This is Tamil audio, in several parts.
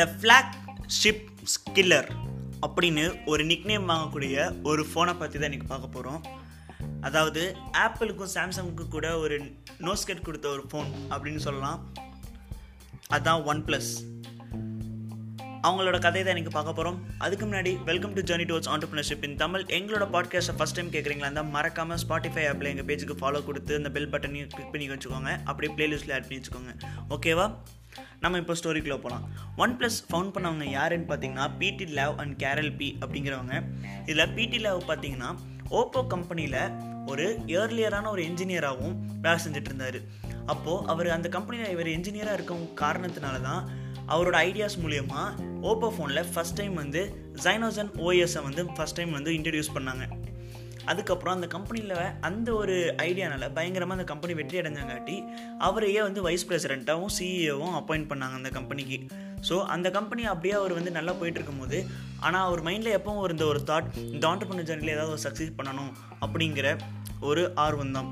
த ஃப்ளாக் ஷிப் ஸ்கில்லர் அப்படின்னு ஒரு நிக்னேம் வாங்கக்கூடிய ஒரு ஃபோனை பற்றி தான் இன்றைக்கி பார்க்க போகிறோம் அதாவது ஆப்பிளுக்கும் சாம்சங்குக்கும் கூட ஒரு நோஸ்கெட் கொடுத்த ஒரு ஃபோன் அப்படின்னு சொல்லலாம். அதுதான் ஒன் ப்ளஸ் அவங்களோட கதையை தான் எனக்கு பார்க்க போகிறோம் அதுக்கு முன்னாடி welcome to journey towards entrepreneurship in Tamil. எங்களோட பாட்காஸ்ட்டை ஃபஸ்ட் டைம் கேட்குறீங்களா இருந்தால் மறக்காமல் ஸ்பாட்டிஃபை ஆப்பில் எங்கள் பேஜுக்கு ஃபாலோ கொடுத்து அந்த பெல் பட்டனையும் கிளிக் பண்ணி வச்சுக்கோங்க. அப்படியே பிளேலிஸ்ட்டில் ஆட் பண்ணி வச்சுக்கோங்க. ஓகேவா நம்ம இப்போ ஸ்டோரிக்குள்ளே போகலாம் ஒன் ப்ளஸ் ஃபவுண்ட் பண்ணவங்க யாருன்னு பார்த்தீங்கன்னா பிடி லேவ் அண்ட் கேரல் பி அப்படிங்கிறவங்க. இதில் பிடி லேவ் பார்த்தீங்கன்னா ஓப்போ கம்பெனியில் ஒரு இயர்லியரான ஒரு என்ஜினியராகவும் வேலை செஞ்சுட்டு இருந்தார். அப்போது அவர் அந்த கம்பெனியில் இவர் என்ஜினியராக இருக்கும் காரணத்தினால தான் அவரோட ஐடியாஸ் மூலயமா ஓப்போ ஃபோனில் ஃபஸ்ட் டைம் வந்து ஜைனோசன் ஓஎஸை வந்து ஃபஸ்ட் டைம் வந்து இன்ட்ரடியூஸ் பண்ணாங்க. அதுக்கப்புறம் அந்த கம்பெனியில் அந்த ஒரு ஐடியானால பயங்கரமாக அந்த கம்பெனி வெற்றி அடைஞ்சாங்காட்டி அவரையே வந்து வைஸ் பிரசிடெண்ட்டாகவும் சிஇஓவும் அப்பாயிண்ட் பண்ணாங்க அந்த கம்பெனிக்கு ஸோ அந்த கம்பெனி அப்படியே அவர் வந்து நல்லா போயிட்டு இருக்கும்போது ஆனால் அவர் மைண்டில் எப்பவும் இருந்த ஒரு தாட் இந்த ஆண்டர்பனர் ஜர்னியில் ஏதாவது ஒரு சக்ஸஸ் பண்ணணும் அப்படிங்கிற ஒரு ஆர்வம் தான்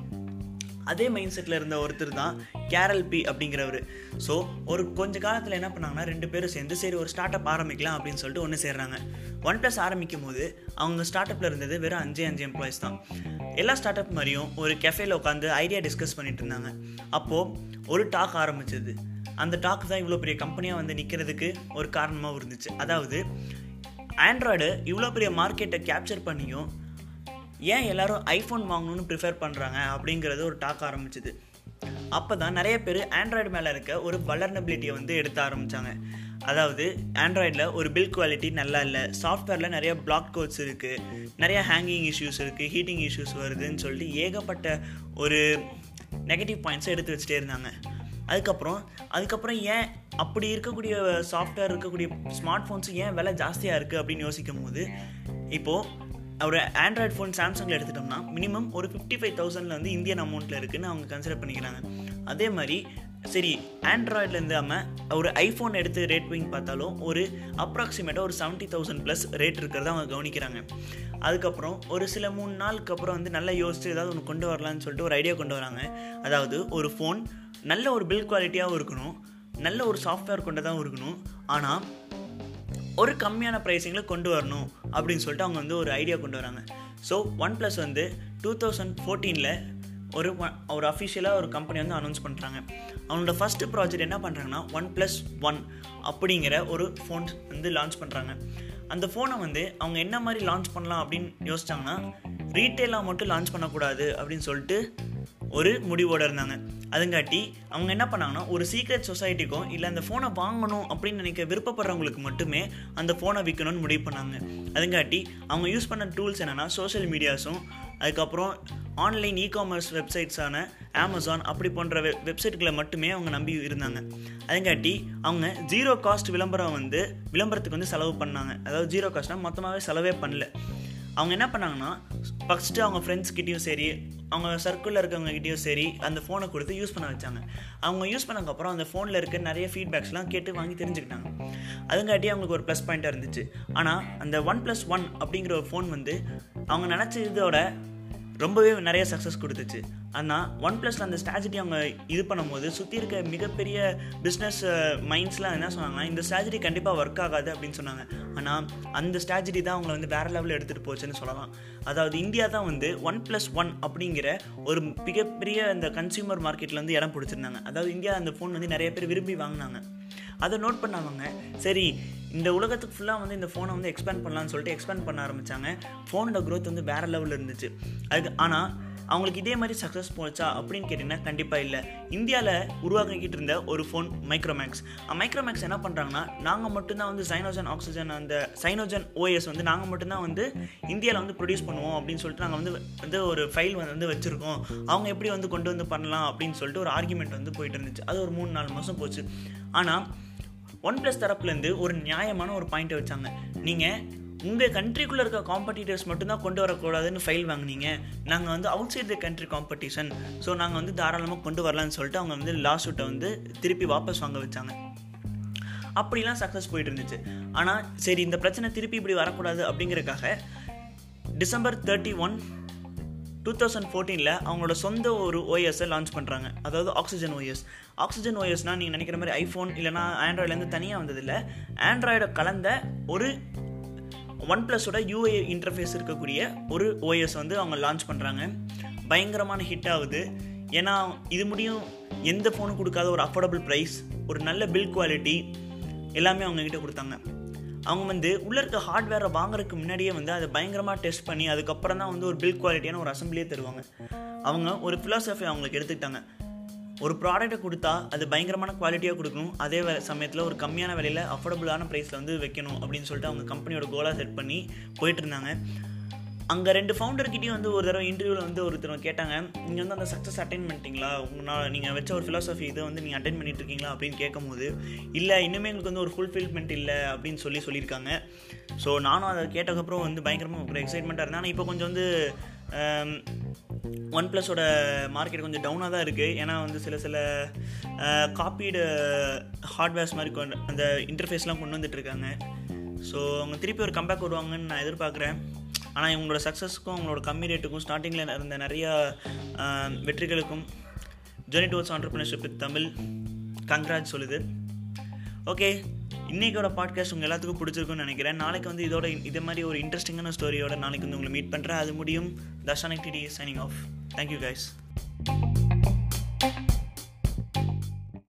அதே மைண்ட் செட்டில் இருந்த ஒருத்தர் தான் கேரல் பி அப்படிங்கிறவர். ஸோ ஒரு கொஞ்ச காலத்தில் என்ன பண்ணாங்கன்னா ரெண்டு பேரும் சேர்ந்து சரி ஒரு ஸ்டார்ட் அப் ஆரம்பிக்கலாம் அப்படின்னு சொல்லிட்டு ஒன்று சேர்றாங்க. ஒன் ப்ளஸ் ஆரம்பிக்கும் போது அவங்க ஸ்டார்ட் அப்பில் இருந்தது வெறும் அஞ்சு அஞ்சு எம்ப்ளாயிஸ் தான். எல்லா ஸ்டார்ட் அப் மாதிரியும் ஒரு கெஃபேல உட்காந்து ஐடியா டிஸ்கஸ் பண்ணிட்டு இருந்தாங்க. அப்போது ஒரு டாக் ஆரம்பிச்சது. அந்த டாக் தான் இவ்வளோ பெரிய கம்பெனியாக வந்து நிற்கிறதுக்கு ஒரு காரணமாகவும் இருந்துச்சு. அதாவது ஆண்ட்ராய்டு இவ்வளோ பெரிய மார்க்கெட்டை கேப்சர் பண்ணியும் ஏன் எல்லாரும் ஐஃபோன் வாங்கணும்னு ப்ரிஃபர் பண்ணுறாங்க அப்படிங்கிறது ஒரு டாக் ஆரம்பிச்சிது. அப்போ தான் நிறைய பேர் ஆண்ட்ராய்டு மேலே இருக்க ஒரு வளர்னபிலிட்டியை வந்து எடுத்த ஆரம்பித்தாங்க அதாவது ஆண்ட்ராய்டில் ஒரு பில் குவாலிட்டி நல்லா இல்லை சாஃப்ட்வேரில் நிறைய பிளாக் கோட்ஸ் இருக்குது நிறைய ஹேங்கிங் இஷ்யூஸ் இருக்குது ஹீட்டிங் இஷ்யூஸ் வருதுன்னு சொல்லிட்டு ஏகப்பட்ட ஒரு நெகட்டிவ் பாயிண்ட்ஸை எடுத்து வச்சுட்டே இருந்தாங்க. அதுக்கப்புறம் அதுக்கப்புறம் ஏன் அப்படி இருக்கக்கூடிய சாஃப்ட்வேர் இருக்கக்கூடிய ஸ்மார்ட் ஃபோன்ஸ் ஏன் விலை ஜாஸ்தியாக இருக்குது அப்படின்னு யோசிக்கும் போது இப்போது ஒரு ஆண்ட்ராய்ட் ஃபோன் சாம்சங்கில் எடுத்துட்டோம்னா மினிமம் ஒரு ஃபிஃப்டி ஃபைவ் தௌசண்டில் வந்து இந்தியன் அமௌண்ட்டில் இருக்குதுன்னு அவங்க கன்சிடர் பண்ணிக்கிறாங்க. அதே மாதிரி சரி ஆண்ட்ராய்டில் இல்லாமல் ஒரு ஐஃபோன் எடுத்து ரேட் விங் பார்த்தாலும் ஒரு அப்ராக்சிமேட்டாக ஒரு செவன்ட்டி தௌசண்ட் ப்ளஸ் ரேட் இருக்கிறத அவங்க கவனிக்கிறாங்க. அதுக்கப்புறம் ஒரு சில மூணு நாளுக்கு அப்புறம் வந்து நல்லா யோசித்து ஏதாவது ஒன்று கொண்டு வரலான்னு சொல்லிட்டு ஒரு ஐடியா கொண்டு வராங்க. அதாவது ஒரு ஃபோன் நல்ல ஒரு பில் குவாலிட்டியாகவும் இருக்கணும். நல்ல ஒரு சாஃப்ட்வேர் கொண்டதாகவும் இருக்கணும். ஆனால் ஒரு கம்மியான ப்ரைஸிங்கில் கொண்டு வரணும் அப்படின்னு சொல்லிட்டு அவங்க வந்து ஒரு ஐடியா கொண்டு வராங்க. ஸோ ஒன் ப்ளஸ் வந்து டூ தௌசண்ட் ஃபோர்டீனில் ஒரு ஒரு அஃபிஷியலாக ஒரு கம்பெனி வந்து அனௌன்ஸ் பண்ணுறாங்க அவங்களோட ஃபஸ்ட்டு ப்ராஜெக்ட் என்ன பண்ணுறாங்கன்னா ஒன் ப்ளஸ் ஒன் அப்படிங்கிற ஒரு ஃபோன் வந்து லான்ச் பண்ணுறாங்க அந்த ஃபோனை வந்து அவங்க என்ன மாதிரி லான்ச் பண்ணலாம் அப்படின்னு யோசிச்சாங்கன்னா ரீட்டெயிலாக மட்டும் லான்ச் பண்ணக்கூடாது அப்படின்னு சொல்லிட்டு ஒரு முடிவோடு இருந்தாங்க. அதுங்காட்டி அவங்க என்ன பண்ணாங்கன்னா ஒரு சீக்ரெட் சொசைட்டிக்கும் இல்லை அந்த ஃபோனை வாங்கணும் அப்படின்னு நினைக்க விருப்பப்படுறவங்களுக்கு மட்டுமே அந்த ஃபோனை விற்கணும்னு முடிவு பண்ணாங்க. அதுங்காட்டி அவங்க யூஸ் பண்ண டூல்ஸ் என்னென்னா சோஷியல் மீடியாஸும் அதுக்கப்புறம் ஆன்லைன் இ காமர்ஸ் வெப்சைட்ஸான அமேசான் அப்படி போன்ற வெப் வெப்சைட்களை மட்டுமே அவங்க நம்பி இருந்தாங்க. அதுங்காட்டி அவங்க ஜீரோ காஸ்ட் விளம்பரம் வந்து விளம்பரத்துக்கு வந்து செலவு பண்ணாங்க. அதாவது ஜீரோ காஸ்ட்னால் மொத்தமாகவே செலவே பண்ணல. அவங்க என்ன பண்ணாங்கன்னா ஃபஸ்ட்டு அவங்க ஃப்ரெண்ட்ஸ்கிட்டையும் சரி அவங்க சர்க்கிளில் இருக்கவங்ககிட்டயும் சரி அந்த ஃபோனை கொடுத்து யூஸ் பண்ண வச்சாங்க. அவங்க யூஸ் பண்ணதுக்கப்புறம் அந்த ஃபோனில் இருக்க நிறைய ஃபீட்பேக்ஸ்லாம் கேட்டு வாங்கி தெரிஞ்சுக்கிட்டாங்க. அதுங்காட்டி அவங்களுக்கு ஒரு ப்ளஸ் பாயிண்ட்டாக இருந்துச்சு. ஆனால் அந்த ஒன் ப்ளஸ் ஒன் அப்படிங்கிற ஒரு ஃபோன் வந்து அவங்க நினச்ச இதோட ரொம்பவே நிறைய சக்ஸஸ் கொடுத்துச்சு. ஆனால் ஒன் ப்ளஸில் அந்த ஸ்ட்ராட்டஜி அவங்க இது பண்ணும்போது சுற்றி இருக்க மிகப்பெரிய பிஸ்னஸ் மைண்ட்ஸ்லாம் என்ன சொன்னாங்கன்னா இந்த ஸ்ட்ராட்டஜி கண்டிப்பாக ஒர்க் ஆகாது அப்படின்னு சொன்னாங்க. ஆனால் அந்த ஸ்ட்ராட்டஜி தான் அவங்கள வந்து வேறு லெவலில் எடுத்துகிட்டு போச்சுன்னு சொல்லலாம். அதாவது இந்தியா தான் வந்து ஒன் ப்ளஸ் ஒன் அப்படிங்கிற ஒரு மிகப்பெரிய அந்த கன்சியூமர் மார்க்கெட்டில் வந்து இடம் பிடிச்சிருந்தாங்க. அதாவது இந்தியா அந்த ஃபோன் வந்து நிறைய பேர் விரும்பி வாங்கினாங்க. அதை நோட் பண்ணாமங்க சரி இந்த உலகத்துக்கு ஃபுல்லாக வந்து இந்த ஃபோனை வந்து எக்ஸ்பேண்ட் பண்ணலான்னு சொல்லிட்டு எக்ஸ்பேண்ட் பண்ண ஆரம்பித்தாங்க ஃபோனோட க்ரோத் வந்து வேறு லெவலில் இருந்துச்சு. அதுக்கு ஆனால் அவங்களுக்கு இதே மாதிரி சக்ஸஸ் போச்சா அப்படின்னு கேட்டிங்கன்னா கண்டிப்பாக இல்லை. இந்தியாவில் உருவாக்கிக்கிட்டு இருந்த ஒரு ஃபோன் மைக்ரோமேக்ஸ் மைக்ரோமேக்ஸ் என்ன பண்ணுறாங்கன்னா நாங்கள் மட்டும்தான் வந்து சைனோஜன் ஆக்சிஜன் அந்த சைனோஜன் ஓஎஸ் வந்து நாங்கள் மட்டும்தான் வந்து இந்தியாவில் வந்து ப்ரொடியூஸ் பண்ணுவோம் அப்படின்னு சொல்லிட்டு நாங்கள் வந்து வந்து ஒரு ஃபைல் வந்து வச்சுருக்கோம். அவங்க எப்படி வந்து கொண்டு வந்து பண்ணலாம் அப்படின்னு சொல்லிட்டு ஒரு ஆர்குமெண்ட் வந்து போயிட்டு இருந்துச்சு அது ஒரு மூணு நாலு மாதம் போச்சு. ஆனால் ஒன் ப்ளஸ் தரப்புலேருந்து ஒரு நியாயமான ஒரு பாயிண்ட்டை வச்சாங்க. நீங்கள் உங்கள் கண்ட்ரிக்குள்ளே இருக்க காம்படிட்டர்ஸ் மட்டும்தான் கொண்டு வரக்கூடாதுன்னு ஃபைல் வாங்கினீங்க. நாங்கள் வந்து outside the country competition so நாங்கள் வந்து தாராளமாக கொண்டு வரலான்னு சொல்லிட்டு அவங்க வந்து லாஸ் ஷூட்டை வந்து திருப்பி வாபஸ் வாங்க வச்சாங்க. அப்படிலாம் சக்ஸஸ் போயிட்டு இருந்துச்சு. ஆனால் சரி இந்த பிரச்சனை திருப்பி இப்படி வரக்கூடாது அப்படிங்கிறக்காக December thirty one two thousand ஃபோர்டீனில் அவங்களோட சொந்த ஒரு ஓஎஸை லான்ச் பண்ணுறாங்க அதாவது ஆக்சிஜன் ஓஎஸ் ஆக்சிஜன் ஓஎஸ்னால் நீங்கள் நினைக்கிற மாதிரி ஐஃபோன் இல்லைனா ஆண்ட்ராய்ட்லேருந்து தனியாக வந்ததில்லை. ஆண்ட்ராய்டை கலந்த ஒரு ஒன் ப்ளஸோட யூஏ இன்டர்ஃபேஸ் இருக்கக்கூடிய ஒரு ஓஎஸ் வந்து அவங்க லான்ச் பண்ணுறாங்க பயங்கரமான ஹிட் ஆகுது. ஏன்னா இது முடியும் எந்த ஃபோனும் கொடுக்காத ஒரு அஃபோர்டபுள் ப்ரைஸ் ஒரு நல்ல பில் குவாலிட்டி எல்லாமே அவங்கக்கிட்ட கொடுத்தாங்க. அவங்க வந்து உள்ளே இருக்க ஹார்ட்வேரை வாங்குறதுக்கு முன்னாடியே வந்து அதை பயங்கரமாக டெஸ்ட் பண்ணி அதுக்கப்புறம் தான் வந்து ஒரு பில் குவாலிட்டியான ஒரு அசம்பிளியே தருவாங்க. அவங்க ஒரு ஃபிலாசபி அவங்களுக்கு எடுத்துக்கிட்டாங்க. ஒரு ப்ராடக்ட்டை கொடுத்தா அது பயங்கரமான குவாலிட்டியாக கொடுக்கணும் அதே சமயத்தில் ஒரு கம்மியான விலையில் அஃபோர்டபுளான ப்ரைஸில் வந்து வைக்கணும் அப்படின்னு சொல்லிட்டு அவங்க கம்பெனியோட கோலாக செட் பண்ணி போயிட்டு இருந்தாங்க. அங்கே ரெண்டு ஃபவுண்டர்கிட்டையும் வந்து ஒரு தடவை இன்டர்வியூவில் வந்து ஒருத்தர் கேட்டாங்க நீங்கள் வந்து அந்த சக்ஸஸ் அட்டைன் பண்ணிட்டீங்களா? உங்களால் நீங்கள் வச்ச ஒரு ஃபிலாசபி இதை வந்து நீங்கள் அட்டைன் பண்ணிட்டு இருக்கீங்களா அப்படின்னு கேட்கும்போது இல்லை இன்னுமே எங்களுக்கு வந்து ஒரு ஃபுல்ஃபில்மெண்ட் இல்லை அப்படின்னு சொல்லி சொல்லியிருக்காங்க. ஸோ நானும் அதை கேட்டதுக்கப்புறம் வந்து பயங்கரமாக ஒரு எக்ஸைட்மெண்ட்டாக இருந்தேன். ஆனால் இப்போ கொஞ்சம் வந்து ஒன் ப்ளஸோட மார்க்கெட் கொஞ்சம் டவுனாக தான் இருக்குது ஏன்னா வந்து சில சில காப்பீடு ஹார்ட்வேர்ஸ் மாதிரி கொண்டு அந்த இன்டர்ஃபேஸ்லாம் கொண்டு வந்துட்டுருக்காங்க ஸோ அவங்க திருப்பி ஒரு கம்பேக் வருவாங்கன்னு நான் எதிர்பார்க்குறேன். ஆனால் இவங்களோட சக்ஸஸ்க்கும் அவங்களோட கம்மி ரேட்டுக்கும் ஸ்டார்டிங்கில் இருந்த நிறையா வெற்றிகளுக்கும் journey towards entrepreneurship with Tamil congrats சொல்லுது. ஓகே இன்றைக்கோட பாட்காஸ்ட் உங்கள் எல்லாத்துக்கும் பிடிச்சிருக்குன்னு நினைக்கிறேன். நாளைக்கு வந்து இதோட இதே மாதிரி ஒரு இன்ட்ரெஸ்டிங்கான ஸ்டோரியோட நாளைக்கு வந்து உங்களை மீட் பண்ணுறேன் அது முடியும். தர்ஷானிக் DD signing off thank you guys